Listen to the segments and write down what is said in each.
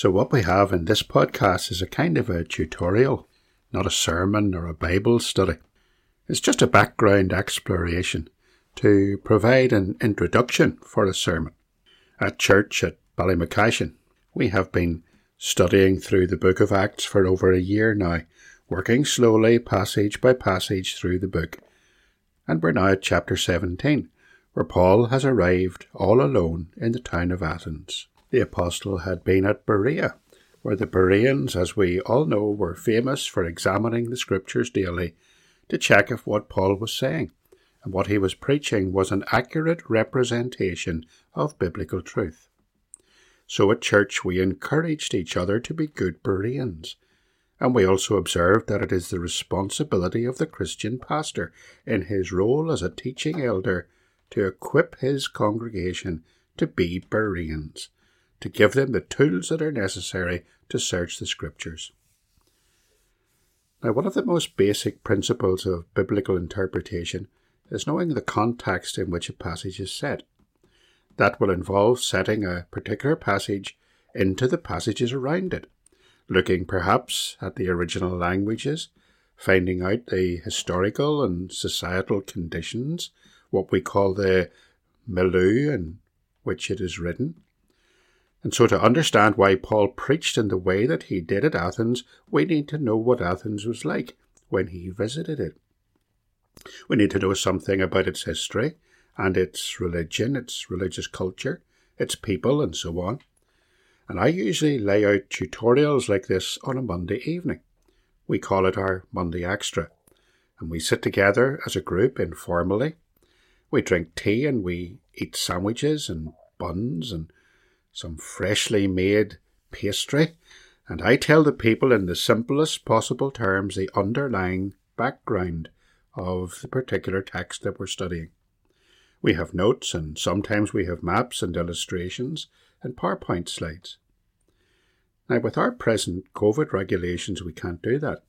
So, what we have in this podcast is a kind of a tutorial, not a sermon or a Bible study. It's just a background exploration to provide an introduction for a sermon. At church at Ballymacashin, we have been studying through the book of Acts for over a year now, working slowly, passage by passage through the book. And we're now at chapter 17, where Paul has arrived all alone in the town of Athens the apostle had been at Berea, where the Bereans, as we all know, were famous for examining the scriptures daily to check if what Paul was saying and what he was preaching was an accurate representation of biblical truth. So at church we encouraged each other to be good Bereans, and we also observed that it is the responsibility of the Christian pastor in his role as a teaching elder to equip his congregation to be Bereans to give them the tools that are necessary to search the Scriptures. Now, one of the most basic principles of biblical interpretation is knowing the context in which a passage is set. That will involve setting a particular passage into the passages around it, looking perhaps at the original languages, finding out the historical and societal conditions, what we call the milieu in which it is written, and so, to understand why Paul preached in the way that he did at Athens, we need to know what Athens was like when he visited it. We need to know something about its history and its religion, its religious culture, its people, and so on. And I usually lay out tutorials like this on a Monday evening. We call it our Monday Extra. And we sit together as a group informally. We drink tea and we eat sandwiches and buns and some freshly made pastry, and I tell the people in the simplest possible terms the underlying background of the particular text that we're studying. We have notes, and sometimes we have maps and illustrations and PowerPoint slides. Now, with our present COVID regulations, we can't do that.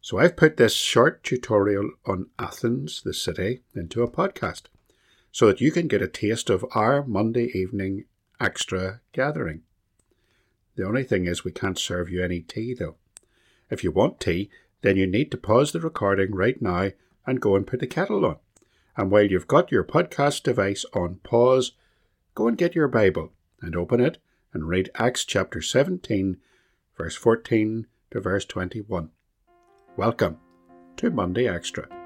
So I've put this short tutorial on Athens, the city, into a podcast so that you can get a taste of our Monday evening extra gathering. The only thing is, we can't serve you any tea though. If you want tea, then you need to pause the recording right now and go and put the kettle on. And while you've got your podcast device on pause, go and get your Bible and open it and read Acts chapter 17, verse 14 to verse 21. Welcome to Monday Extra.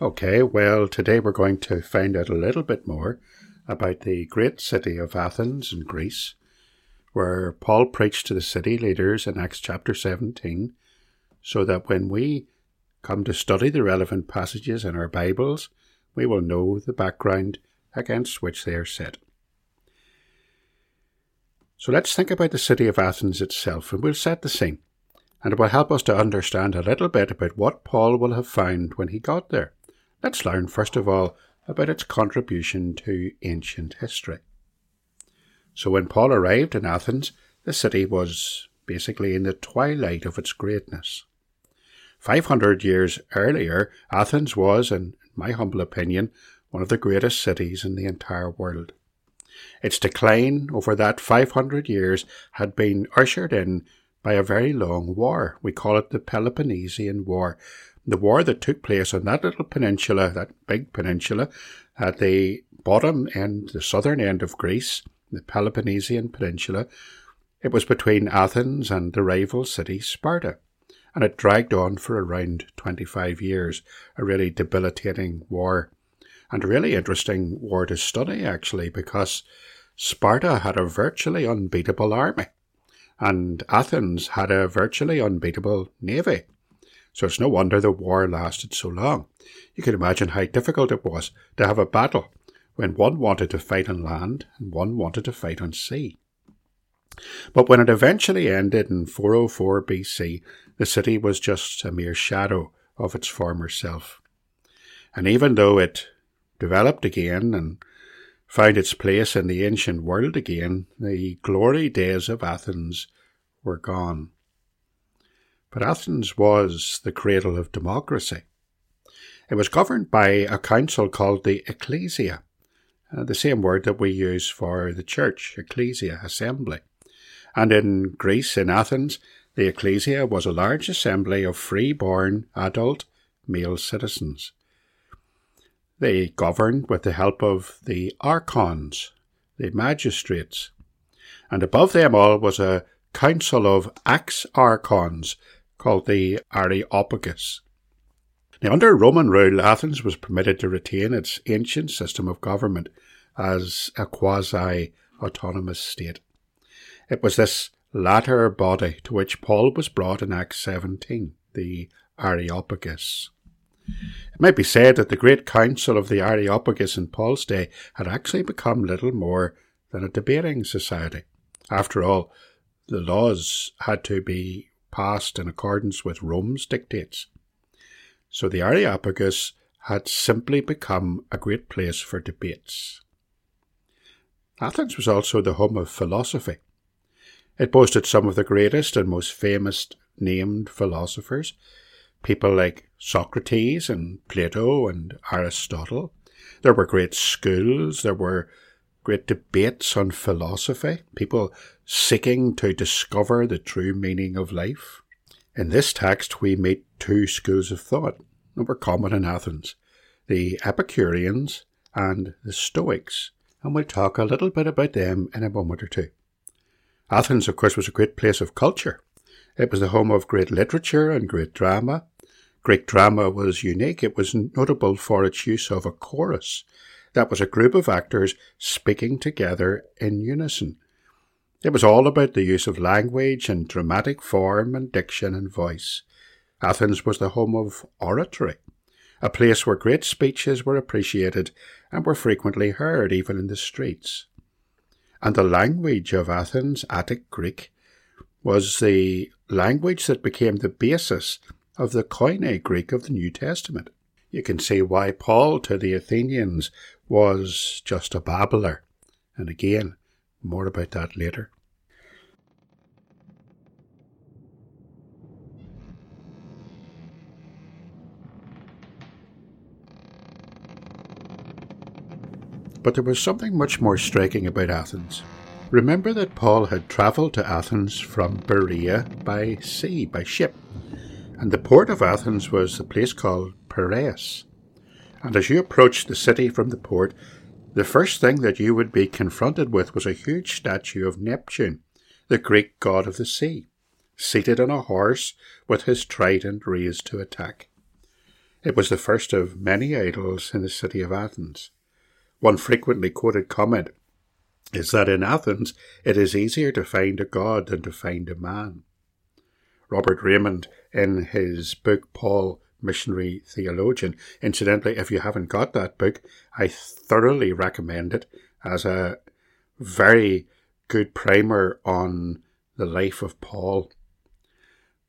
Okay, well, today we're going to find out a little bit more about the great city of Athens in Greece, where Paul preached to the city leaders in Acts chapter 17, so that when we come to study the relevant passages in our Bibles, we will know the background against which they are set. So let's think about the city of Athens itself, and we'll set the scene, and it will help us to understand a little bit about what Paul will have found when he got there. Let's learn first of all about its contribution to ancient history. So when Paul arrived in Athens, the city was basically in the twilight of its greatness. 500 years earlier, Athens was, in my humble opinion, one of the greatest cities in the entire world. Its decline over that 500 years had been ushered in by a very long war. We call it the Peloponnesian War, the war that took place on that little peninsula, that big peninsula, at the bottom end, the southern end of Greece, the Peloponnesian Peninsula, it was between Athens and the rival city Sparta, and it dragged on for around 25 years, a really debilitating war. And a really interesting war to study, actually, because Sparta had a virtually unbeatable army, and Athens had a virtually unbeatable navy. So it's no wonder the war lasted so long. You can imagine how difficult it was to have a battle when one wanted to fight on land and one wanted to fight on sea. But when it eventually ended in 404 BC, the city was just a mere shadow of its former self. And even though it developed again and found its place in the ancient world again, the glory days of Athens were gone. But Athens was the cradle of democracy. It was governed by a council called the Ecclesia, uh, the same word that we use for the church, Ecclesia, assembly. And in Greece, in Athens, the Ecclesia was a large assembly of free-born adult male citizens. They governed with the help of the archons, the magistrates, and above them all was a council of ex-archons called the Areopagus. Now, under Roman rule, Athens was permitted to retain its ancient system of government as a quasi autonomous state. It was this latter body to which Paul was brought in Acts 17, the Areopagus. It might be said that the great council of the Areopagus in Paul's day had actually become little more than a debating society. After all, the laws had to be passed in accordance with Rome's dictates. So the Areopagus had simply become a great place for debates. Athens was also the home of philosophy. It boasted some of the greatest and most famous named philosophers, people like Socrates and Plato and Aristotle. There were great schools, there were great debates on philosophy, people seeking to discover the true meaning of life. In this text, we meet two schools of thought that were common in Athens the Epicureans and the Stoics, and we'll talk a little bit about them in a moment or two. Athens, of course, was a great place of culture. It was the home of great literature and great drama. Greek drama was unique. It was notable for its use of a chorus. That was a group of actors speaking together in unison. It was all about the use of language and dramatic form and diction and voice. Athens was the home of oratory, a place where great speeches were appreciated and were frequently heard even in the streets and the language of Athens, Attic Greek, was the language that became the basis of the Koine Greek of the New Testament. You can see why Paul to the Athenians was just a babbler. And again, more about that later. But there was something much more striking about Athens. Remember that Paul had travelled to Athens from Berea by sea, by ship, and the port of Athens was a place called Piraeus. And as you approached the city from the port, the first thing that you would be confronted with was a huge statue of Neptune, the Greek god of the sea, seated on a horse with his trident raised to attack. It was the first of many idols in the city of Athens. One frequently quoted comment is that in Athens it is easier to find a god than to find a man. Robert Reymond, in his book Paul, Missionary Theologian, incidentally, if you haven't got that book, I thoroughly recommend it as a very good primer on the life of Paul.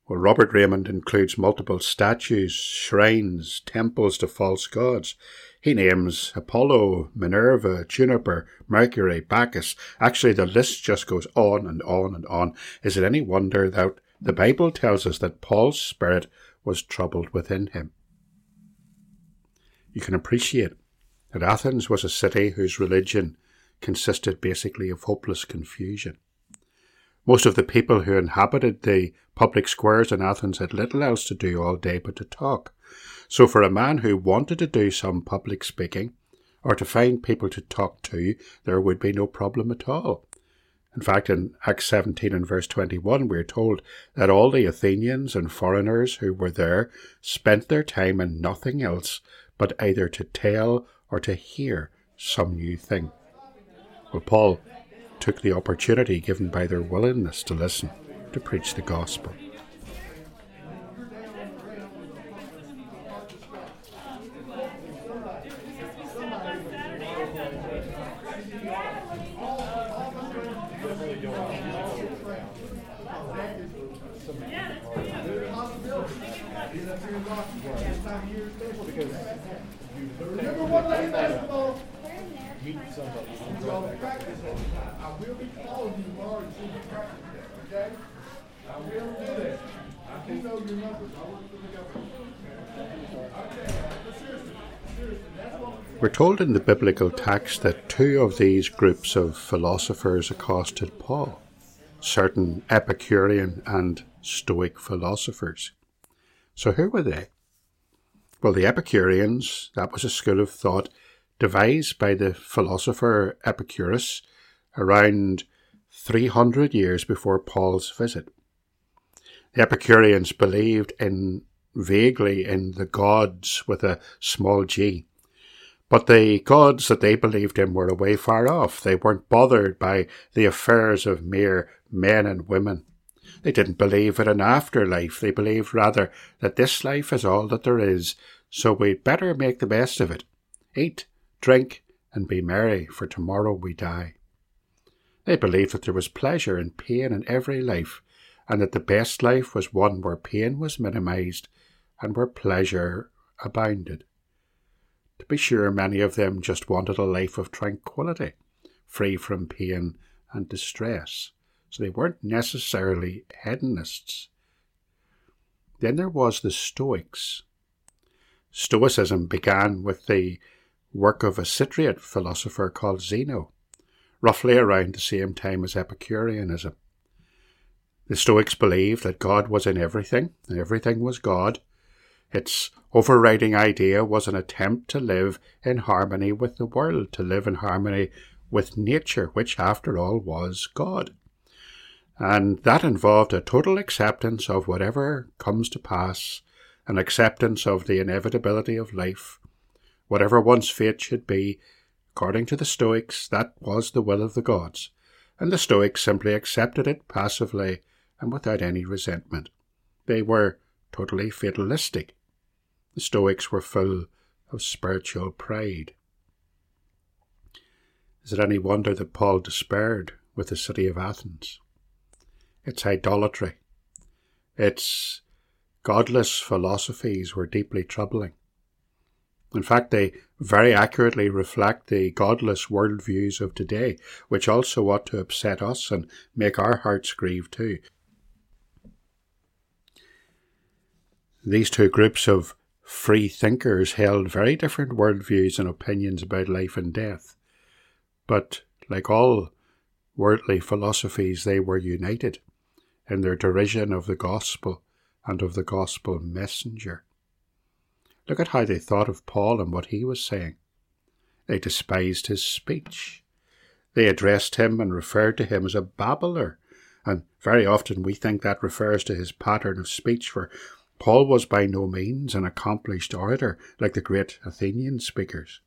Well, Robert Reymond includes multiple statues, shrines, temples to false gods. He names Apollo, Minerva, Jupiter, Mercury, Bacchus. Actually, the list just goes on and on and on. Is it any wonder that the Bible tells us that Paul's spirit was troubled within him? You can appreciate that Athens was a city whose religion consisted basically of hopeless confusion. Most of the people who inhabited the public squares in Athens had little else to do all day but to talk. So, for a man who wanted to do some public speaking, or to find people to talk to, there would be no problem at all. In fact, in Acts 17 and verse 21, we are told that all the Athenians and foreigners who were there spent their time in nothing else but either to tell or to hear some new thing. Well, Paul took the opportunity given by their willingness to listen to preach the gospel. Remember? Meet somebody. you. I will be calling you. Okay? I will do that. I can know your numbers. I work for the government. We're told in the biblical text that two of these groups of philosophers accosted Paul certain Epicurean and Stoic philosophers. So, who were they? Well, the Epicureans, that was a school of thought devised by the philosopher Epicurus around 300 years before Paul's visit. The Epicureans believed in vaguely in the gods with a small g. But the gods that they believed in were away far off. They weren't bothered by the affairs of mere men and women. They didn't believe in an afterlife. They believed rather that this life is all that there is, so we'd better make the best of it. Eat, drink, and be merry, for tomorrow we die. They believed that there was pleasure and pain in every life, and that the best life was one where pain was minimized and where pleasure abounded. To be sure, many of them just wanted a life of tranquility, free from pain and distress, so they weren't necessarily hedonists. Then there was the Stoics. Stoicism began with the work of a Cypriot philosopher called Zeno, roughly around the same time as Epicureanism. The Stoics believed that God was in everything, and everything was God. Its overriding idea was an attempt to live in harmony with the world, to live in harmony with nature, which, after all, was God. And that involved a total acceptance of whatever comes to pass, an acceptance of the inevitability of life. Whatever one's fate should be, according to the Stoics, that was the will of the gods, and the Stoics simply accepted it passively and without any resentment. They were totally fatalistic. The Stoics were full of spiritual pride. Is it any wonder that Paul despaired with the city of Athens? Its idolatry, its godless philosophies were deeply troubling. In fact, they very accurately reflect the godless worldviews of today, which also ought to upset us and make our hearts grieve too. These two groups of free thinkers held very different worldviews and opinions about life and death. But, like all worldly philosophies, they were united in their derision of the gospel and of the gospel messenger. Look at how they thought of Paul and what he was saying. They despised his speech. They addressed him and referred to him as a babbler, and very often we think that refers to his pattern of speech, for Paul was by no means an accomplished orator like the great Athenian speakers.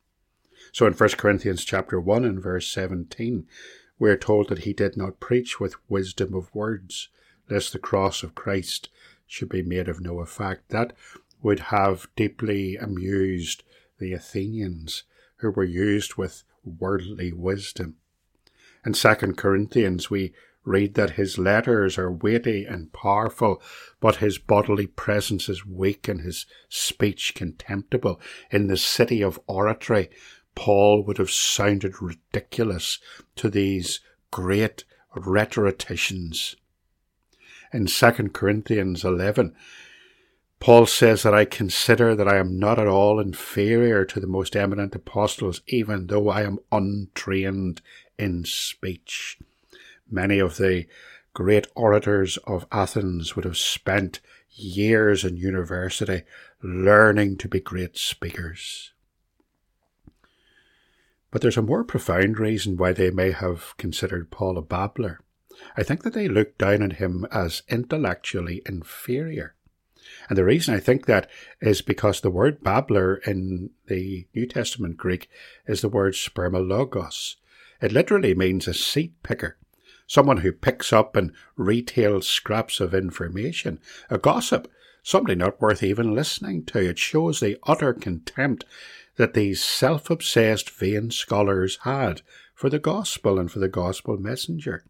So in 1 Corinthians chapter 1 and verse 17, we are told that he did not preach with wisdom of words, lest the cross of Christ should be made of no effect. That would have deeply amused the Athenians, who were used with worldly wisdom. In 2 Corinthians, we read that his letters are weighty and powerful, but his bodily presence is weak and his speech contemptible. In the city of oratory, Paul would have sounded ridiculous to these great rhetoricians. In 2 Corinthians 11, Paul says that I consider that I am not at all inferior to the most eminent apostles, even though I am untrained in speech. Many of the great orators of Athens would have spent years in university learning to be great speakers. But there's a more profound reason why they may have considered Paul a babbler. I think that they looked down on him as intellectually inferior. And the reason I think that is because the word babbler in the New Testament Greek is the word spermologos. It literally means a seed picker someone who picks up and retails scraps of information, a gossip, somebody not worth even listening to. It shows the utter contempt that these self obsessed vain scholars had for the gospel and for the gospel messenger.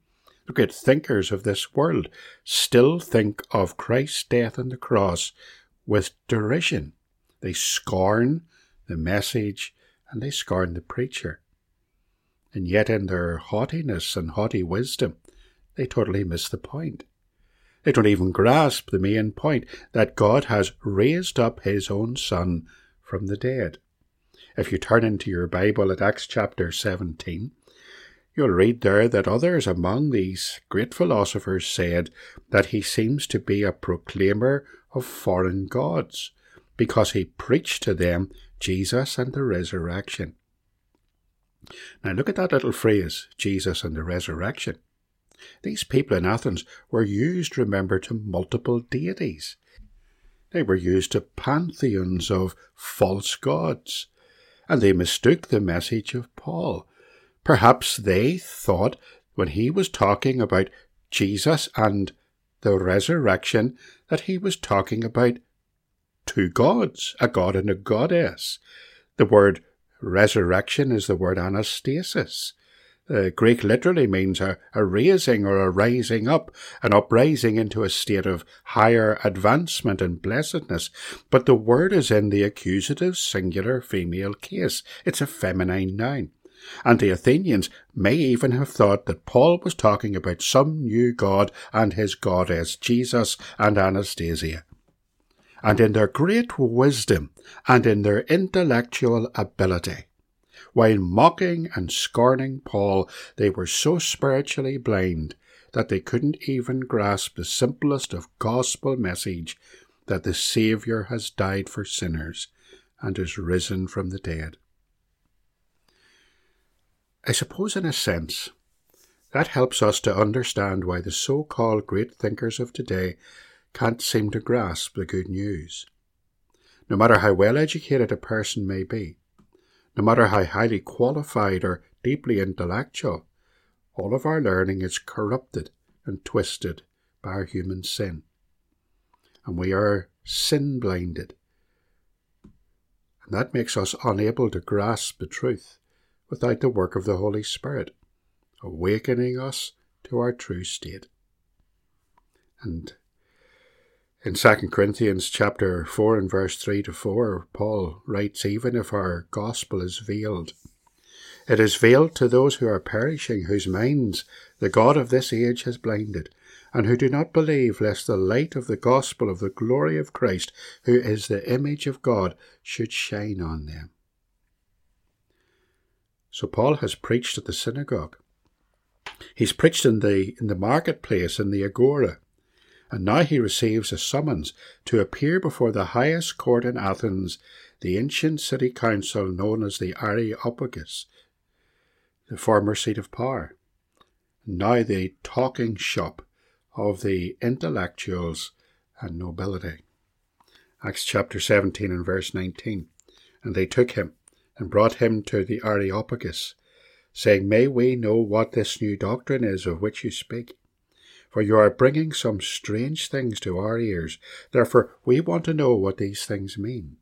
The great thinkers of this world still think of Christ's death on the cross with derision. They scorn the message and they scorn the preacher. And yet, in their haughtiness and haughty wisdom, they totally miss the point. They don't even grasp the main point that God has raised up his own Son from the dead. If you turn into your Bible at Acts chapter 17, you'll read there that others among these great philosophers said that he seems to be a proclaimer of foreign gods, because he preached to them Jesus and the resurrection. Now look at that little phrase, Jesus and the resurrection. These people in Athens were used, remember, to multiple deities. They were used to pantheons of false gods, and they mistook the message of Paul. Perhaps they thought when he was talking about Jesus and the resurrection that he was talking about two gods, a god and a goddess. The word resurrection is the word anastasis. The Greek literally means a, a raising or a rising up, an uprising into a state of higher advancement and blessedness. But the word is in the accusative singular female case. It's a feminine noun. And the Athenians may even have thought that Paul was talking about some new god and his goddess, Jesus and Anastasia. And in their great wisdom and in their intellectual ability, while mocking and scorning Paul, they were so spiritually blind that they couldn't even grasp the simplest of gospel message that the Saviour has died for sinners and is risen from the dead. I suppose, in a sense, that helps us to understand why the so called great thinkers of today can't seem to grasp the good news. No matter how well educated a person may be, no matter how highly qualified or deeply intellectual, all of our learning is corrupted and twisted by our human sin. And we are sin blinded. And that makes us unable to grasp the truth without the work of the Holy Spirit, awakening us to our true state. And in 2 Corinthians chapter 4 and verse 3 to 4, Paul writes, Even if our gospel is veiled, it is veiled to those who are perishing, whose minds the God of this age has blinded, and who do not believe, lest the light of the gospel of the glory of Christ, who is the image of God, should shine on them. So Paul has preached at the synagogue. He's preached in the in the marketplace in the agora and now he receives a summons to appear before the highest court in Athens, the ancient city council known as the Areopagus, the former seat of power, now the talking shop of the intellectuals and nobility. Acts chapter 17 and verse 19. And they took him and brought him to the Areopagus, saying, May we know what this new doctrine is of which you speak for you are bringing some strange things to our ears. Therefore, we want to know what these things mean.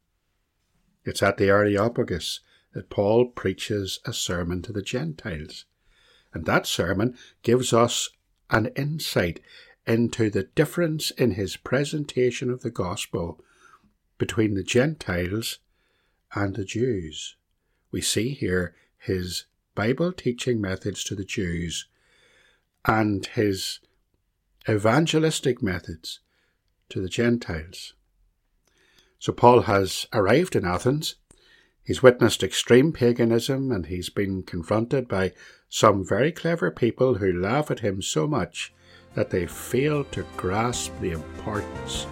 It's at the Areopagus that Paul preaches a sermon to the Gentiles. And that sermon gives us an insight into the difference in his presentation of the gospel between the Gentiles and the Jews. We see here his Bible teaching methods to the Jews and his evangelistic methods to the Gentiles. So Paul has arrived in Athens. He's witnessed extreme paganism and he's been confronted by some very clever people who laugh at him so much that they fail to grasp the importance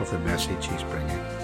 of the message he's bringing.